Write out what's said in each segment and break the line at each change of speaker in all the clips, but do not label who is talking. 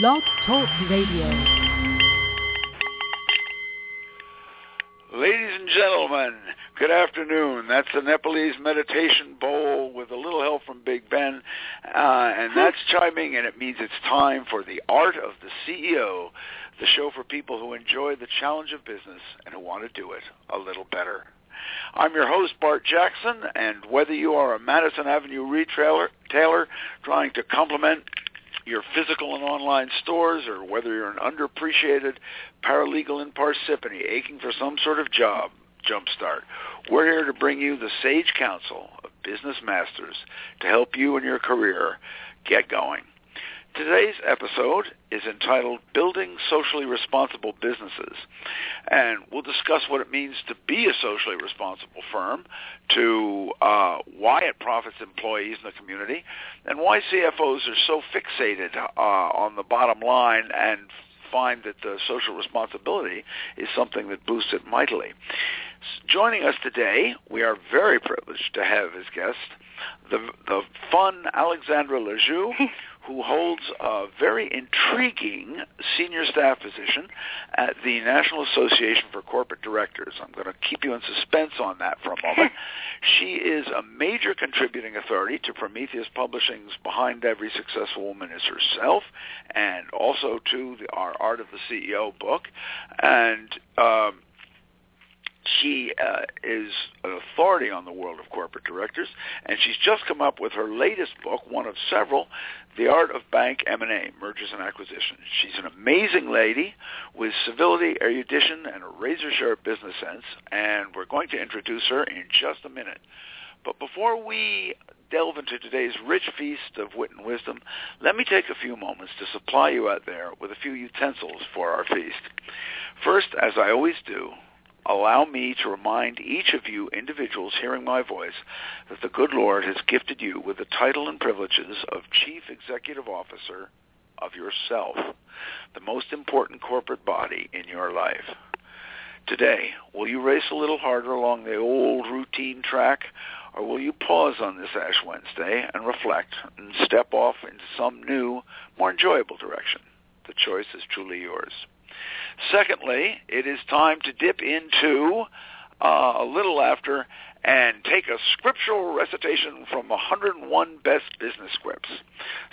Blog Talk Radio.
Ladies and gentlemen, good afternoon. That's the Nepalese meditation bowl with a little help from Big Ben. Uh, and that's chiming, and it means it's time for the Art of the CEO, the show for people who enjoy the challenge of business and who want to do it a little better. I'm your host, Bart Jackson, and whether you are a Madison Avenue retailer tailor trying to complement your physical and online stores, or whether you're an underappreciated paralegal in Parsippany aching for some sort of job jumpstart, we're here to bring you the sage counsel of business masters to help you in your career get going. Today's episode is entitled Building Socially Responsible Businesses. And we'll discuss what it means to be a socially responsible firm, to uh, why it profits employees in the community, and why CFOs are so fixated uh, on the bottom line and find that the social responsibility is something that boosts it mightily. Joining us today, we are very privileged to have as guest the, the fun Alexandra Lajoux, who holds a very intriguing senior staff position at the National Association for Corporate Directors. I'm going to keep you in suspense on that for a moment. she is a major contributing authority to Prometheus Publishing's Behind Every Successful Woman is Herself, and also to the, our Art of the CEO book. And um, she uh, is an authority on the world of corporate directors, and she's just come up with her latest book, one of several, The Art of Bank M&A, Mergers and Acquisitions. She's an amazing lady with civility, erudition, and a razor-sharp business sense, and we're going to introduce her in just a minute. But before we delve into today's rich feast of wit and wisdom, let me take a few moments to supply you out there with a few utensils for our feast. First, as I always do, allow me to remind each of you individuals hearing my voice that the good Lord has gifted you with the title and privileges of Chief Executive Officer of yourself, the most important corporate body in your life. Today, will you race a little harder along the old routine track, or will you pause on this Ash Wednesday and reflect and step off into some new, more enjoyable direction? The choice is truly yours. Secondly, it is time to dip into uh, a little laughter and take a scriptural recitation from 101 best business scripts.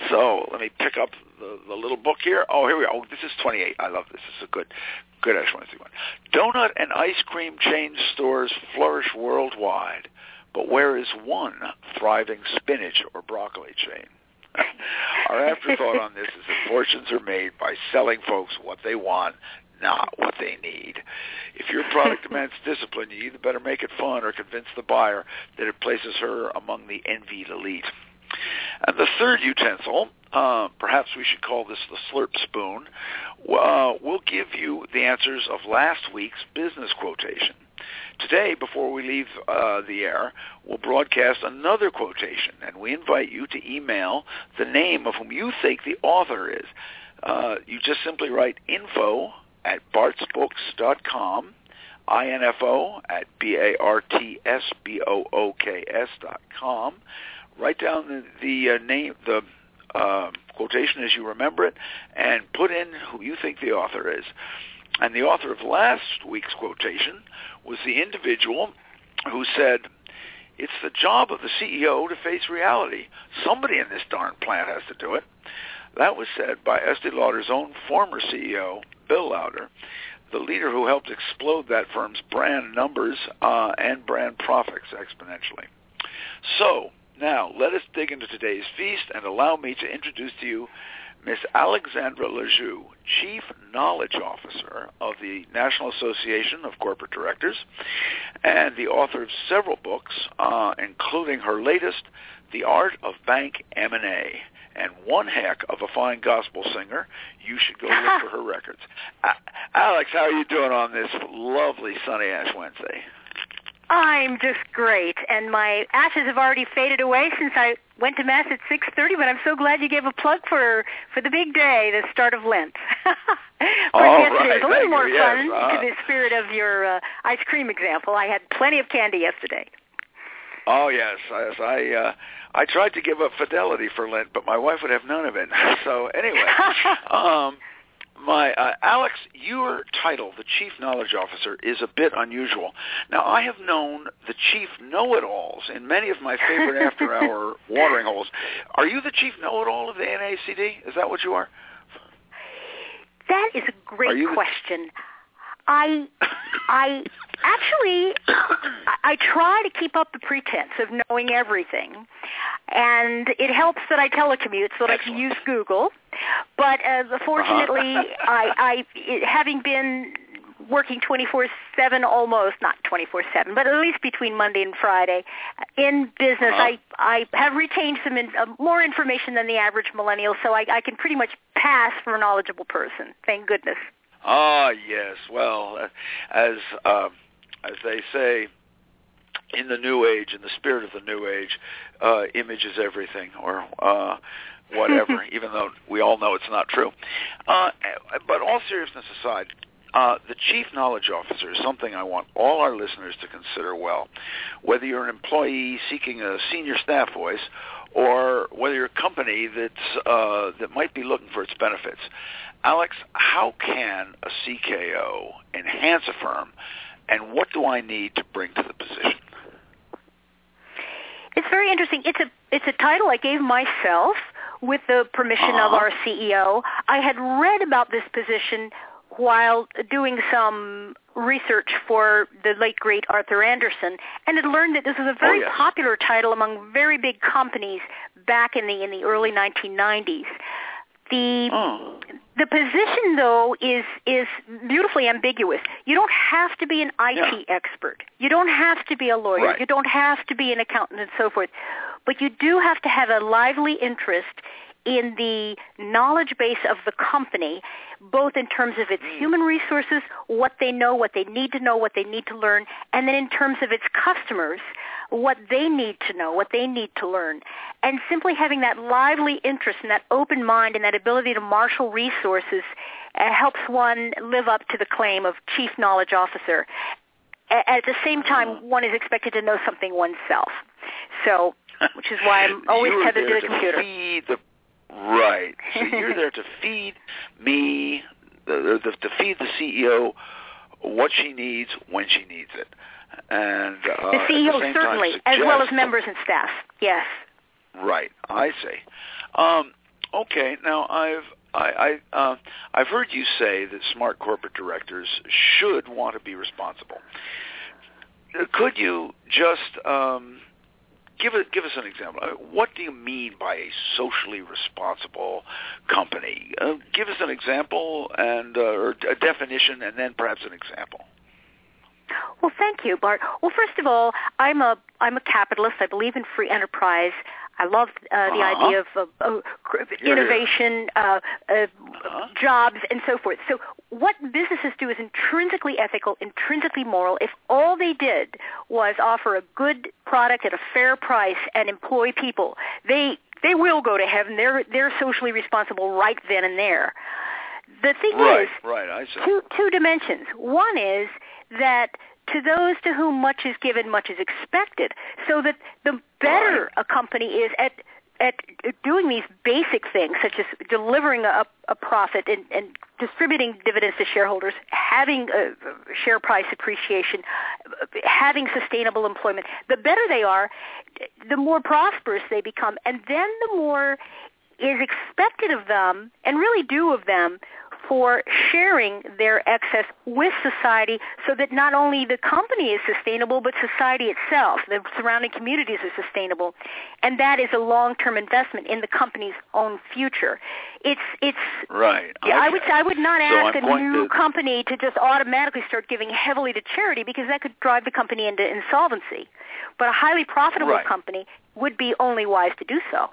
So let me pick up the, the little book here. Oh, here we go. Oh, this is 28. I love this. This is a good, good Ash one. Donut and ice cream chain stores flourish worldwide, but where is one thriving spinach or broccoli chain? Our afterthought on this is that fortunes are made by selling folks what they want, not what they need. If your product demands discipline, you either better make it fun or convince the buyer that it places her among the envied elite. And the third utensil, uh, perhaps we should call this the slurp spoon, uh, will give you the answers of last week's business quotation. Today, before we leave uh, the air, we'll broadcast another quotation, and we invite you to email the name of whom you think the author is. Uh, you just simply write info at bartsbooks.com, info at b-a-r-t-s-b-o-o-k-s dot com. Write down the, the uh, name, the uh, quotation as you remember it, and put in who you think the author is. And the author of last week's quotation was the individual who said, it's the job of the CEO to face reality. Somebody in this darn plant has to do it. That was said by Estee Lauder's own former CEO, Bill Lauder, the leader who helped explode that firm's brand numbers uh, and brand profits exponentially. So, now let us dig into today's feast and allow me to introduce to you Miss Alexandra Lajoux, Chief Knowledge Officer of the National Association of Corporate Directors and the author of several books, uh, including her latest, The Art of Bank M&A and one heck of a fine gospel singer. You should go look for her records. Uh, Alex, how are you doing on this lovely sunny Ash Wednesday?
I'm just great, and my ashes have already faded away since I went to mass at 6:30. But I'm so glad you gave a plug for for the big day, the start of Lent. of course, yesterday
right,
was a little
thank
more
you.
fun
Yes, uh,
to the spirit of your uh, ice cream example. I had plenty of candy yesterday.
Oh yes, yes. I uh, I tried to give up fidelity for Lent, but my wife would have none of it. So anyway, um, my uh, Alex, your title, the Chief Knowledge Officer, is a bit unusual. Now, I have known the Chief Know-It-Alls in many of my favorite after-hour watering holes. Are you the Chief Know-It-All of the NACD? Is that what you are?
That is a great question. I I actually I try to keep up the pretense of knowing everything, and it helps that I telecommute so that I can use Google. But uh, fortunately, uh-huh. I, I having been working 24/7 almost not 24/7 but at least between Monday and Friday in business uh-huh. I I have retained some in, uh, more information than the average millennial so I I can pretty much pass for a knowledgeable person thank goodness
Ah, yes. Well, uh, as uh, as they say in the new age, in the spirit of the new age, uh, image is everything, or uh, whatever. even though we all know it's not true. Uh, but all seriousness aside, uh, the chief knowledge officer is something I want all our listeners to consider well. Whether you're an employee seeking a senior staff voice, or whether you're a company that's uh, that might be looking for its benefits. Alex, how can a CKO enhance a firm, and what do I need to bring to the position?
It's very interesting. It's a it's a title I gave myself with the permission
uh-huh.
of our CEO. I had read about this position while doing some research for the late great Arthur Andersen and had learned that this was a very
oh, yes.
popular title among very big companies back in the in the early 1990s. The
oh.
the position though is is beautifully ambiguous. You don't have to be an IT
yeah.
expert. You don't have to be a lawyer.
Right.
You don't have to be an accountant and so forth. But you do have to have a lively interest in the knowledge base of the company, both in terms of its human resources, what they know, what they need to know, what they need to learn, and then in terms of its customers, what they need to know, what they need to learn. And simply having that lively interest and that open mind and that ability to marshal resources uh, helps one live up to the claim of chief knowledge officer. At the same time, one is expected to know something oneself. So, which is why I'm always tethered to the computer.
The Right. So you're there to feed me, the, the, to feed the CEO what she needs when she needs it. And uh,
the CEO
the
certainly, as well as members and staff. Yes.
Right. I see. Um, okay. Now I've I, I uh, I've heard you say that smart corporate directors should want to be responsible. Could you just um, give it, give us an example. Uh, what do you mean by a socially responsible company? Uh, give us an example and uh, or a definition, and then perhaps an example.
Well, thank you, Bart. Well, first of all, I'm a I'm a capitalist. I believe in free enterprise. I love uh, the
uh-huh.
idea of, of innovation, uh, uh,
uh-huh.
jobs, and so forth. So what businesses do is intrinsically ethical, intrinsically moral. If all they did was offer a good product at a fair price and employ people, they they will go to heaven. They're they're socially responsible right then and there. The thing
right,
is,
right, I see.
two two dimensions. One is that to those to whom much is given, much is expected. So that the better a company is at at doing these basic things, such as delivering a, a profit and, and distributing dividends to shareholders, having share price appreciation, having sustainable employment, the better they are, the more prosperous they become, and then the more is expected of them and really due of them for sharing their excess with society so that not only the company is sustainable, but society itself, the surrounding communities are sustainable. And that is a long-term investment in the company's own future. It's, it's,
right.
Yeah,
okay.
I would, I would not ask a new
to...
company to just automatically start giving heavily to charity because that could drive the company into insolvency. But a highly profitable
right.
company would be only wise to do so.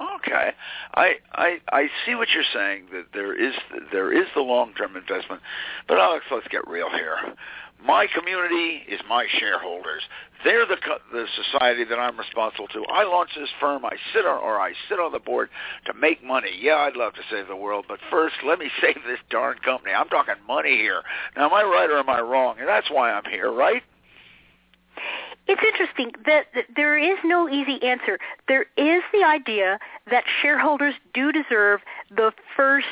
Okay, I I I see what you're saying that there is there is the long term investment, but Alex, let's get real here. My community is my shareholders. They're the the society that I'm responsible to. I launch this firm. I sit on or I sit on the board to make money. Yeah, I'd love to save the world, but first let me save this darn company. I'm talking money here. Now, am I right or am I wrong? And that's why I'm here, right?
It's interesting that, there is no easy answer. There is the idea that shareholders do deserve the first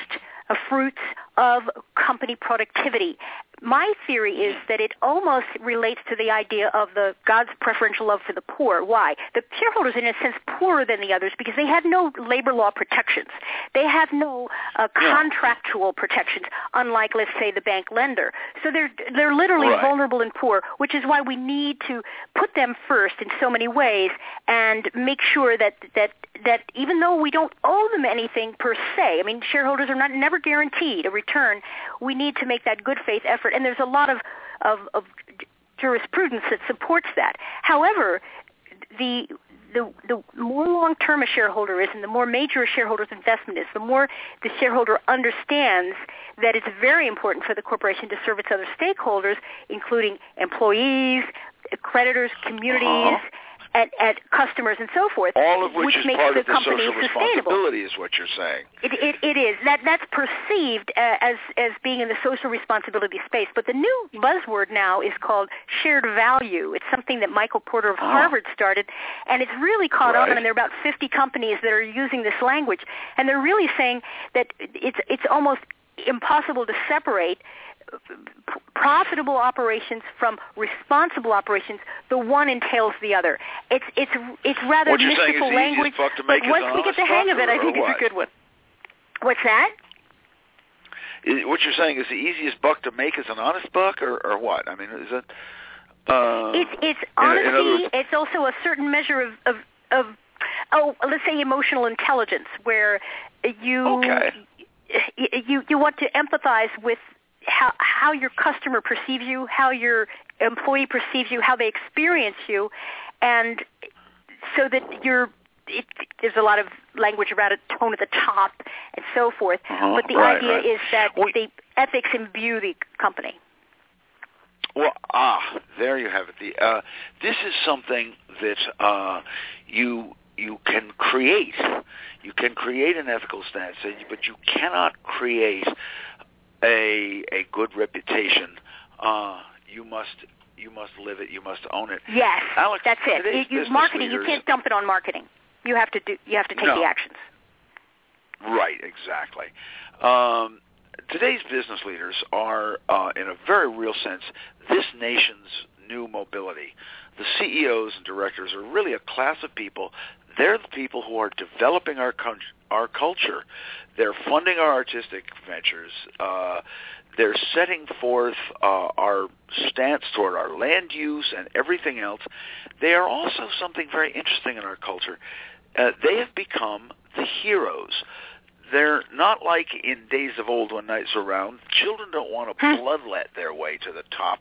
uh, fruits of company productivity my theory is that it almost relates to the idea of the God's preferential love for the poor. Why? The shareholders, in a sense, poorer than the others because they have no labor law protections. They have no uh, contractual protections, unlike, let's say, the bank lender. So they're they're literally
right.
vulnerable and poor, which is why we need to put them first in so many ways and make sure that that that even though we don't owe them anything per se, I mean, shareholders are not never guaranteed a return. We need to make that good faith effort, and there's a lot of of, of jurisprudence that supports that. However, the the, the more long-term a shareholder is and the more major a shareholder's investment is, the more the shareholder understands that it's very important for the corporation to serve its other stakeholders, including employees, creditors, communities,
uh-huh
at, at customers and so forth.
All of which,
which makes the
the
company
responsibility, is what you're saying.
It, it, it is that that's perceived uh, as as being in the social responsibility space. But the new buzzword now is called shared value. It's something that Michael Porter of
oh.
Harvard started, and it's really caught
right.
on. And there are about 50 companies that are using this language, and they're really saying that it's it's almost impossible to separate profitable operations from responsible operations, the one entails the other. It's it's it's rather
what you're
mystical
is
language,
but
once we get the hang of it, I think
it's
a good one. What's that?
What you're saying is the easiest buck to make is an honest buck, or or what? I mean, is it? Uh,
it's it's
honesty.
In, in words, it's also a certain measure of of of oh, let's say emotional intelligence, where you
okay.
you you want to empathize with how how your customer perceives you, how your employee perceives you, how they experience you, and so that you're. It, there's a lot of language about a tone at the top and so forth,
uh-huh,
but the
right,
idea
right.
is that
well,
the ethics imbue the company.
Well, ah, there you have it. The uh, this is something that uh, you you can create. You can create an ethical stance, but you cannot create a a good reputation, uh, you must you must live it. You must own it.
Yes,
Alex,
that's it. You, you, marketing,
leaders,
you can't dump it on marketing. You have to do. You have to take
no.
the actions.
Right. Exactly. Um, today's business leaders are, uh, in a very real sense, this nation's new mobility. The CEOs and directors are really a class of people. They're the people who are developing our country, our culture. They're funding our artistic ventures. Uh, they're setting forth uh, our stance toward our land use and everything else. They are also something very interesting in our culture. Uh, they have become the heroes. They're not like in days of old when knights were around. Children don't want to bloodlet their way to the top.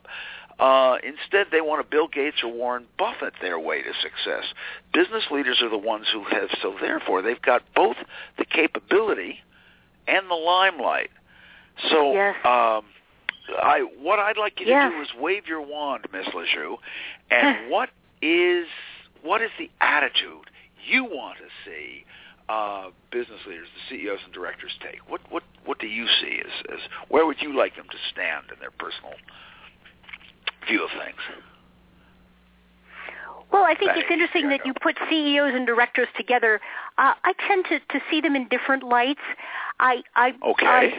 Uh, instead, they want to Bill Gates or Warren Buffett their way to success. Business leaders are the ones who have, so therefore, they've got both the capability and the limelight. So,
yes.
um, I what I'd like you to do is wave your wand, Miss Lajoux, and what is what is the attitude you want to see uh, business leaders, the CEOs and directors take? What what what do you see as as where would you like them to stand in their personal view of things?
Well, I think it's interesting that you put CEOs and directors together. Uh, I tend to, to see them in different lights. I, I,
Okay.
I,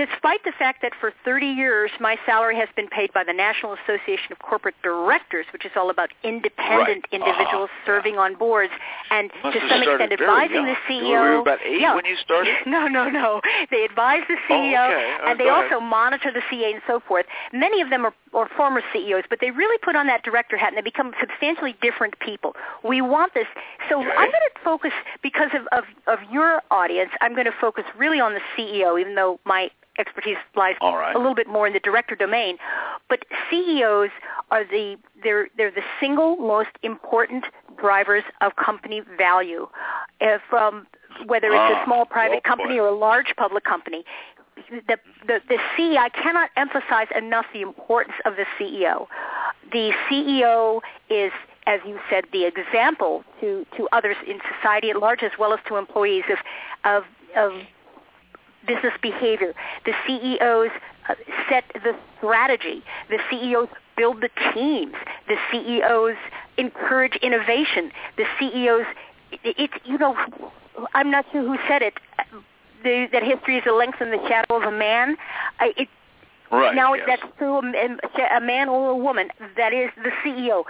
despite the fact that for 30 years my salary has been paid by the National Association of Corporate Directors, which is all about independent
Right.
individuals
Uh-huh.
serving on boards, and
Must
to some extent advising
young.
the CEO.
You were about eight
Yeah.
when you started?
no, no, no. They advise the
Oh,
CEO,
okay. Uh,
and they
go ahead.
also monitor the CA and so forth. Many of them are, are former CEOs, but they really put on that director hat and they become substantially different people. We want this. So
Okay.
I'm going to focus, because of, of, of your audience, I'm going to focus really on the CEO, even though my expertise lies
right.
a little bit more in the director domain. But CEOs are the they're they're the single most important drivers of company value. If um, whether it's
Ah,
a small private
well
company or a large public company, the the the CEO I cannot emphasize enough the importance of the CEO. The CEO is as you said, the example to, to others in society at large as well as to employees of, of, of business behavior. The CEOs uh, set the strategy. The CEOs build the teams. The CEOs encourage innovation. The CEOs, it, it you know, I'm not sure who said it. Uh, the, that history is the length and the shadow of a man. I, it,
Right.
now
yes.
that's true um, um, a, a man or a woman. That is the CEO.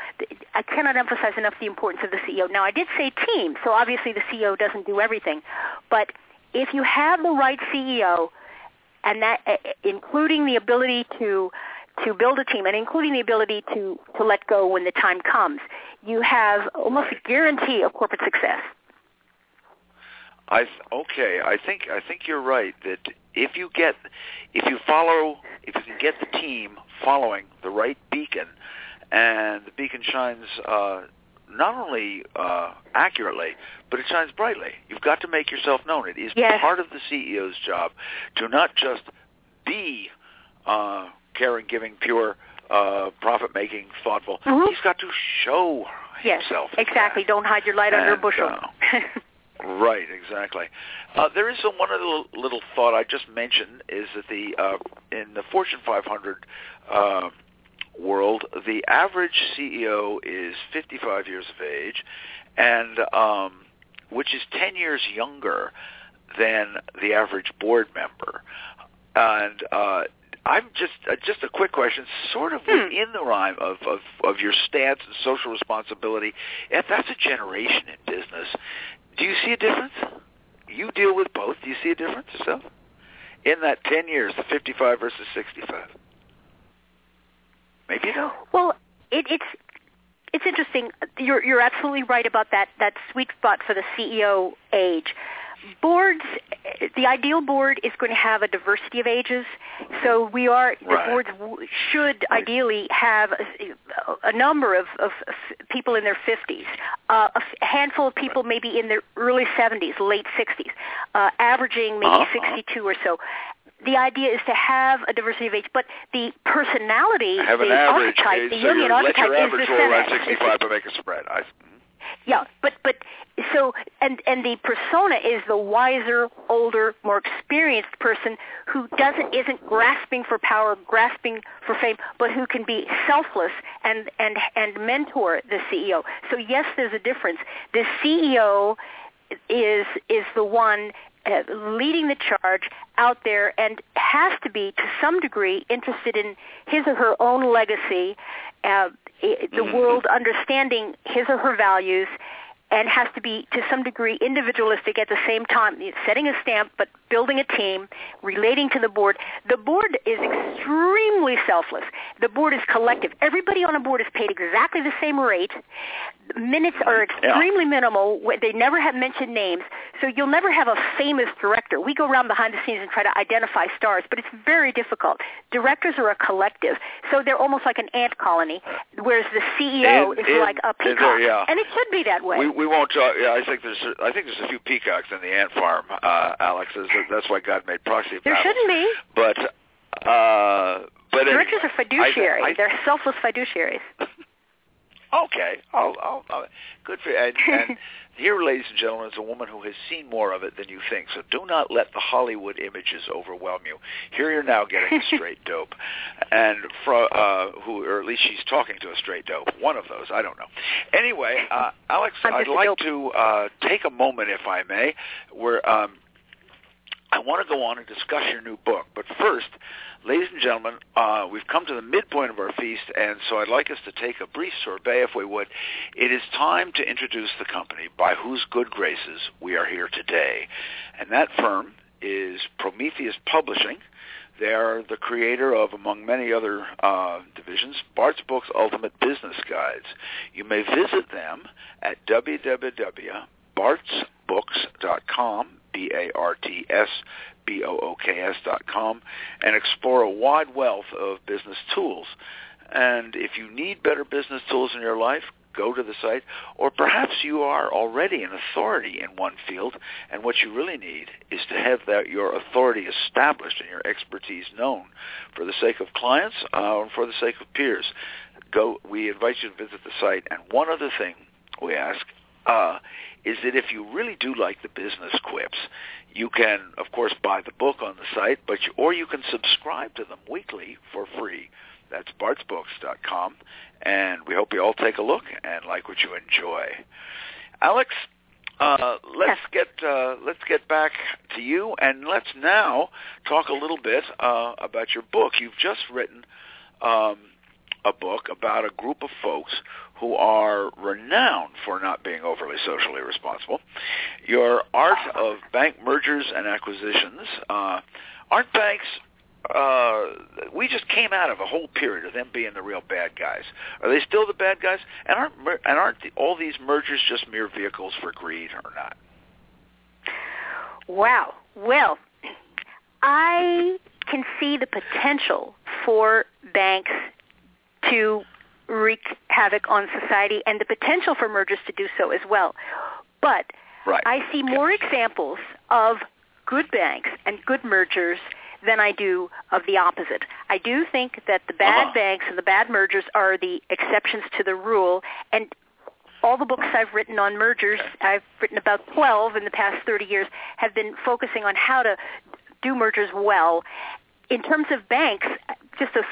I cannot emphasize enough the importance of the CEO. Now I did say team, so obviously the CEO doesn't do everything, but if you have the right CEO, and that uh, including the ability to to build a team and including the ability to to let go when the time comes, you have almost a guarantee of corporate success.
I okay. I think I think you're right that if you get if you follow if you can get the team following the right beacon, and the beacon shines uh, not only uh, accurately, but it shines brightly. You've got to make yourself known. It is
Yes.
part of the CEO's job to not just be uh, caring, giving, pure, uh, profit-making, thoughtful.
Mhm.
He's got to show
Yes,
himself.
exactly.
that.
Don't hide your light under a bushel.
uh, Right, exactly. Uh, there is a, one other little, little thought I just mentioned is that the uh, in the Fortune 500 uh, world, the average CEO is 55 years of age, and um, which is 10 years younger than the average board member. And uh, I'm just uh, just a quick question, sort of
Hmm.
within the rhyme of, of of your stance and social responsibility. If that's a generation in business, do you see a difference? You deal with both. Do you see a difference yourself in that 10 years, the 55 versus 65? Maybe.
Well, it, it's it's interesting. You're you're absolutely right about that that sweet spot for the CEO age. Boards, the ideal board is going to have a diversity of ages. So we are the boards should ideally have a, a number of, of people in their 50s, uh, a handful of people maybe in their early 70s, late 60s, uh, averaging maybe
Uh-huh.
62 or so the idea is to have a diversity of age, but the personality,
Have
the archetype, the
so
Jungian archetype is the
roll around 65 but make a spread. I, hmm?
Yeah, but but so and and the persona is the wiser, older, more experienced person who doesn't isn't grasping for power, grasping for fame, but who can be selfless and and and mentor the CEO. So yes, there's a difference. The CEO is is the one uh, leading the charge out there and has to be to some degree interested in his or her own legacy, uh, the
Mhm.
world understanding his or her values, and has to be to some degree individualistic at the same time, setting a stamp but building a team, relating to the board. The board is extremely selfless. The board is collective. Everybody on a board is paid exactly the same rate. Minutes are extremely minimal. They never have mentioned names, so you'll never have a famous director. We go around behind the scenes and try to identify stars, but it's very difficult. Directors are a collective, so they're almost like an ant colony, whereas the CEO
In-
is
in-
like a peacock,
there, yeah.
and it should be that way.
we we won't talk. Yeah, I think there's I think there's a few peacocks in the ant farm. Uh, Alex, That's- that's why God made proxy
there shouldn't be.
But uh, but
Directors
anyway,
are fiduciary.
I, I,
They're selfless fiduciaries.
Okay, I'll, I'll, I'll good for you. And, and here, ladies and gentlemen, is a woman who has seen more of it than you think. So do not let the Hollywood images overwhelm you. Here you're now getting a straight dope, and fro, uh, who, or at least she's talking to a straight dope. One of those, I don't know. Anyway, uh, Alex, I'd like
dope.
to uh, take a moment, if I may, where um, I want to go on and discuss your new book. But first, ladies and gentlemen, uh, we've come to the midpoint of our feast, and so I'd like us to take a brief sorbet, if we would. It is time to introduce the company by whose good graces we are here today. And that firm is Prometheus Publishing. They are the creator of, among many other uh, divisions, Bart's Books Ultimate Business Guides. You may visit them at www.bartsbooks.com, B-A-R-T-S, B-O-O-K-S dot com, and explore a wide wealth of business tools. And if you need better business tools in your life, go to the site. Or perhaps you are already an authority in one field, and what you really need is to have that your authority established and your expertise known for the sake of clients uh, and for the sake of peers. Go. We invite you to visit the site. And one other thing we ask uh, is that if you really do like the business quips, you can, of course, buy the book on the site, but you, or you can subscribe to them weekly for free That's bartsbooks.com. And we hope you all take a look and like what you enjoy. Alex, uh, let's get uh, let's get back to you, and let's now talk a little bit uh, about your book. You've just written um, a book about a group of folks who are renowned for not being overly socially responsible. Your art of bank mergers and acquisitions. Uh, aren't banks uh, we just came out of a whole period of them being the real bad guys. Are they still the bad guys? And aren't and aren't the, all these mergers just mere vehicles for greed or not?
Wow. Well, I can see the potential for banks to wreak havoc on society and the potential for mergers to do so as well. But
right.
I see more examples of good banks and good mergers than I do of the opposite. I do think that the bad
uh-huh.
banks and the bad mergers are the exceptions to the rule, and all the books I've written on mergers, I've written about 12 in the past 30 years, have been focusing on how to do mergers well. In terms of banks, just a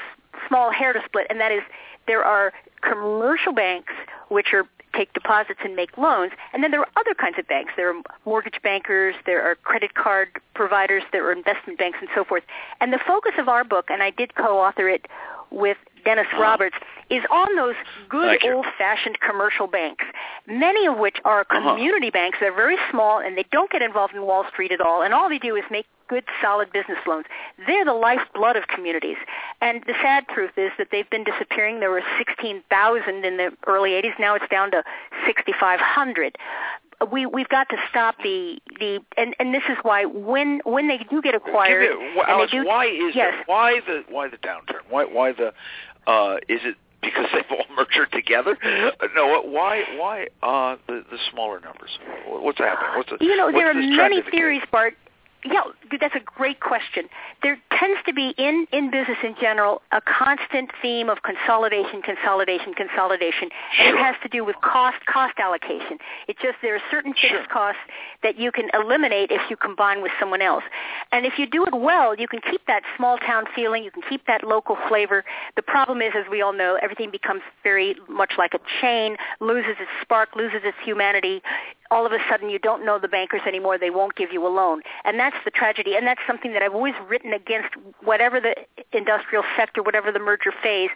small hair to split, and that is there are commercial banks which are take deposits and make loans. And then there are other kinds of banks. There are mortgage bankers, there are credit card providers, there are investment banks, and so forth. And the focus of our book, and I did co-author it with Dennis Roberts, is on those good old-fashioned commercial banks, many of which are community
uh-huh.
banks. They're very small, and they don't get involved in Wall Street at all, and all they do is make good, solid business loans. They're the lifeblood of communities. And the sad truth is that they've been disappearing. There were 16,000 in the early 80s. Now it's down to 6,500 we we've got to stop the the and and this is why when when they do get acquired and
Alex,
they do,
why is
yes.
that, why the why the downturn why why the uh is it because they've all merged together no why why uh the the smaller numbers what's happening what's the,
you know there are many theories bart yeah, that's a great question. There tends to be in, in business in general a constant theme of consolidation, consolidation, consolidation, and it has to do with cost, cost allocation. It's just there are certain fixed
Sure.
costs that you can eliminate if you combine with someone else. And if you do it well, you can keep that small town feeling, you can keep that local flavor. The problem is, as we all know, everything becomes very much like a chain, loses its spark, loses its humanity. All of a sudden you don't know the bankers anymore, they won't give you a loan. And that's the tragedy, and that's something that I've always written against whatever the industrial sector, whatever the merger phase,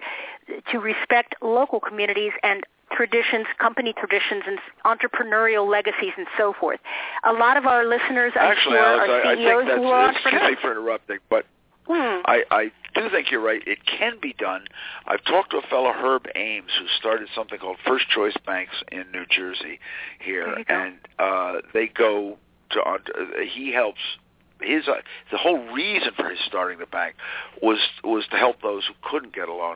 to respect local communities and traditions, company traditions, and entrepreneurial legacies, and so forth. A lot of our listeners, I'm
Actually,
sure,
Alex,
are
I, I
CEOs
think that's
who are
excuse me
entrepreneurs.
for interrupting, but
Hmm.
I, I do think you're right. It can be done. I've talked to a fellow, Herb Ames, who started something called First Choice Banks in New Jersey here,
There you go.
and uh, they go to. Uh, he helps. His uh, the whole reason for his starting the bank was was to help those who couldn't get a loan.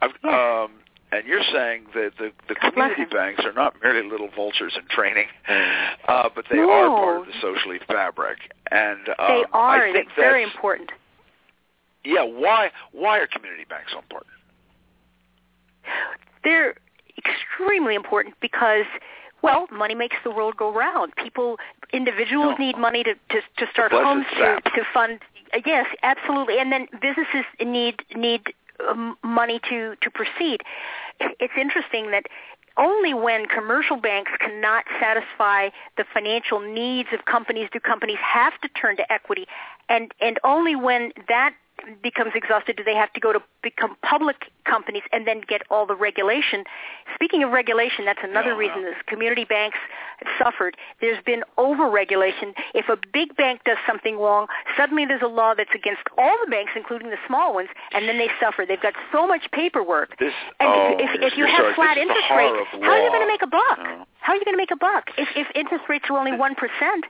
I've, um, and you're saying that the, the community banks are not merely little vultures in training, uh, but they
No.
are part of the socially fabric. And um,
They are.
I think
It's very important.
Yeah, why why are community banks so important?
They're extremely important because, well, money makes the world go round. People, individuals
No.
need money to to, to start homes to, to fund. Yes, absolutely. And then businesses need need um, money to to proceed. It's interesting that only when commercial banks cannot satisfy the financial needs of companies do companies have to turn to equity and and only when that becomes exhausted do they have to go to become public companies and then get all the regulation speaking of regulation that's another
Yeah,
reason this community banks have suffered there's been over regulation if a big bank does something wrong suddenly there's a law that's against all the banks including the small ones and then they suffer they've got so much paperwork
This
and
oh,
if, if, if you have
sorry,
flat
the
interest rates, how are you going to make a buck? How are you going to make a buck if, if interest rates are only one percent?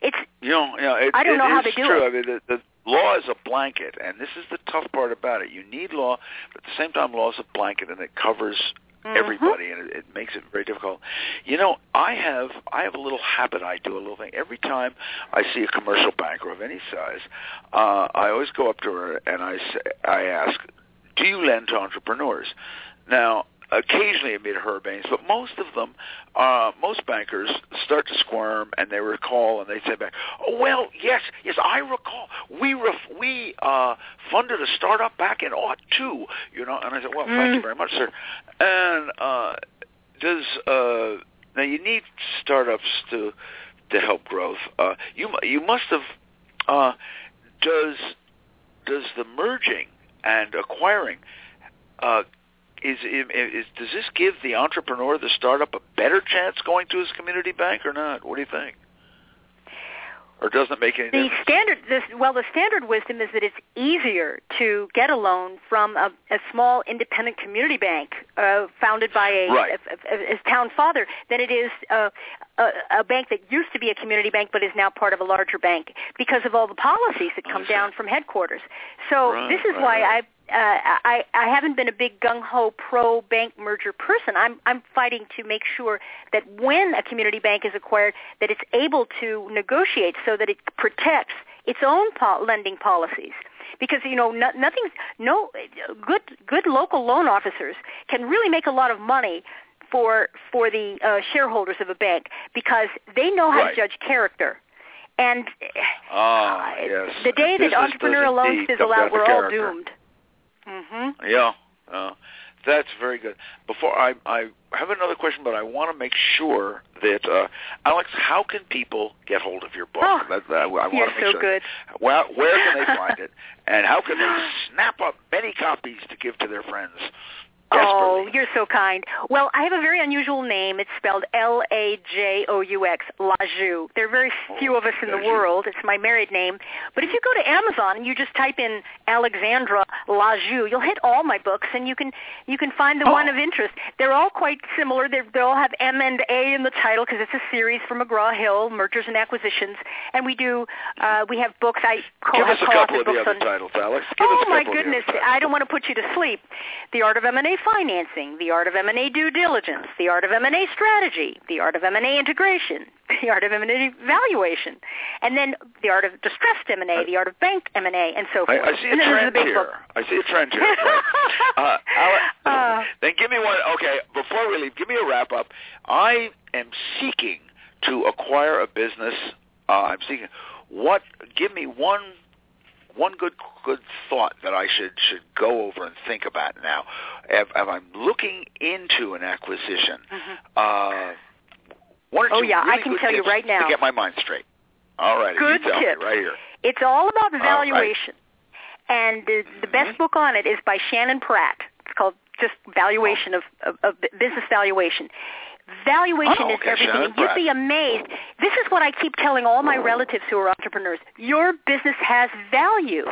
It's
You know, you know it,
I don't know how they do
true.
it.
I mean, the, the law is a blanket, and this is the tough part about it. You need law, but at the same time, law is a blanket, and it covers
Mhm.
everybody, and it, it makes it very difficult. You know, I have I have a little habit. I do a little thing every time I see a commercial banker of any size. Uh, I always go up to her and I say, I ask, "Do you lend to entrepreneurs?" Now, occasionally admit Herb Ames, but most of them, uh, most bankers start to squirm and they recall and they say back, "Oh well, yes, yes, I recall. We ref- we uh, funded a startup back in aught two, you know." And I said, "Well, mm. thank you very much, sir." And uh, does uh, now you need startups to to help growth. Uh, you you must have uh, does does the merging and acquiring uh, is, is does this give the entrepreneur, the startup, a better chance going to his community bank or not? What do you think? Or doesn't make any
the
difference?
standard this, well the standard wisdom is that it's easier to get a loan from a, a small independent community bank uh, founded by a,
right.
a, a, a, town father than it is uh, a, a bank that used to be a community bank but is now part of a larger bank because of all the policies that come down from headquarters so
right,
this is
right,
why. I uh, I, I haven't been a big gung ho pro bank merger person. I'm I'm fighting to make sure that when a community bank is acquired, that it's able to negotiate so that it protects its own po- lending policies. Because you know no, nothing's no good good local loan officers can really make a lot of money for for the uh, shareholders of a bank because they know how
right.
to judge character. And
ah,
uh,
yes.
the day that entrepreneurial loans fizzle out, we're all
character.
doomed. Mm-hmm.
Yeah, uh, that's very good. Before I, I have another question, but I want to make sure that uh, Alex, how can people get hold of your book?
Oh,
that, that, I want
you're
to make
so
sure.
good.
Well, where can they find it, and how can they snap up many copies to give to their friends?
Oh, you're so kind. Well, I have a very unusual name. It's spelled L-A-J-O-U-X, Lajoux. There are very few of us in the world. It's my married name. But if you go to Amazon and you just type in Alexandra Lajoux, you'll hit all my books, and you can you can find the
oh.
one of interest. They're all quite similar. They're, they all have M and A in the title because it's a series from McGraw-Hill, mergers and acquisitions. And we do uh, we have books. I call,
Give us
I
a
call
couple of the other
on,
titles, Alex. Give
oh
a
my goodness!
Of the other
I don't want to put you to sleep. The Art of M&A Financing, The Art of M&A Due Diligence, The Art of M&A Strategy, The Art of M&A Integration, The Art of M&A Valuation, and then The Art of Distressed M&A, The Art of Bank M&A, and so forth.
I, I see a
and then there's
trend here.
book.
I see a trend here. uh,
Uh.
then give me one. Okay, before we leave, give me a wrap up. I am seeking to acquire a business. Uh, I'm seeking what. Give me one one good good thought that I should should go over and think about now. If, if I'm looking into an acquisition, uh, one or
Mm-hmm. Oh,
two
yeah, I can tell you right now.
to get my mind straight. All right,
Good
you tell
tip.
right here.
It's all about
right.
valuation. And the, the
Mm-hmm.
best book on it is by Shannon Pratt. It's called just Valuation of, of, of Business Valuation. Valuation
Oh,
is everything. And You'd be amazed. This is what I keep telling all my relatives who are entrepreneurs. Your business has value.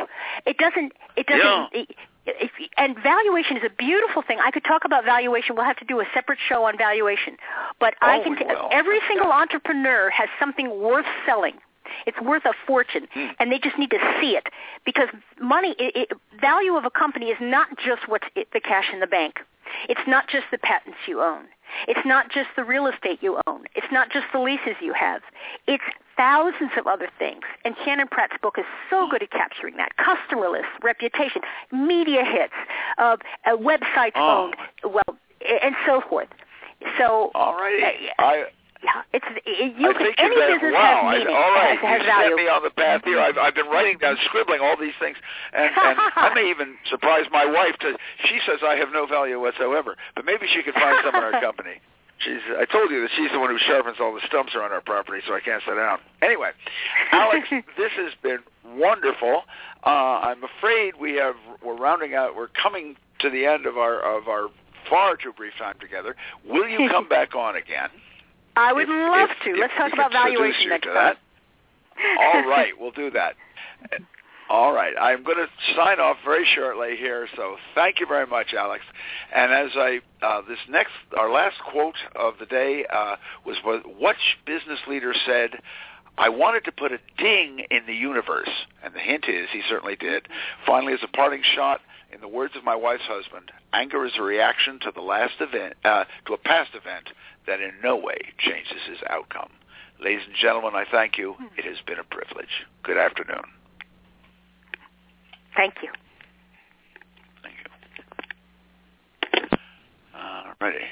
It doesn't. It doesn't.
Yeah.
It, if, and valuation is a beautiful thing. I could talk about valuation. We'll have to do a separate show on valuation. But I
Oh,
can.
we
T- every single entrepreneur has something worth selling. It's worth a fortune,
Hmm.
and they just need to see it because money, it, it, value of a company is not just what's it, the cash in the bank. It's not just the patents you own. It's not just the real estate you own. It's not just the leases you have. It's thousands of other things. And Shannon Pratt's book is so good at capturing that. Customer lists, reputation, media hits, uh, uh, websites
Oh.
owned, well, and so forth. So,
All right.
Uh,
I
yeah, it's it, you
I
can, any
you
business
wow,
has meaning.
I, all right,
has, has
you
value.
set me on the path here. I've, I've been writing down, scribbling all these things, and, and I may even surprise my wife. To she says I have no value whatsoever, but maybe she could find some in our company. She's. I told you that she's the one who sharpens all the stumps around our property, so I can't sit down. Anyway, Alex, this has been wonderful. Uh, I'm afraid we have. We're rounding out. We're coming to the end of our of our far too brief time together. Will you come back on again?
I would
If-
love
if-
to.
if
Let's talk about valuation next time.
All right, we'll do that. All right, I'm going to sign off very shortly here. So thank you very much, Alex. And as I uh, this next our last quote of the day uh, was what what business leader said. I wanted to put a ding in the universe, and the hint is he certainly did. Finally, as a parting shot, in the words of my wife's husband, anger is a reaction to the last event, uh, to a past event that in no way changes his outcome. Ladies and gentlemen, I thank you. It has been a privilege. Good afternoon.
Thank you.
Thank you. Uh, Ready.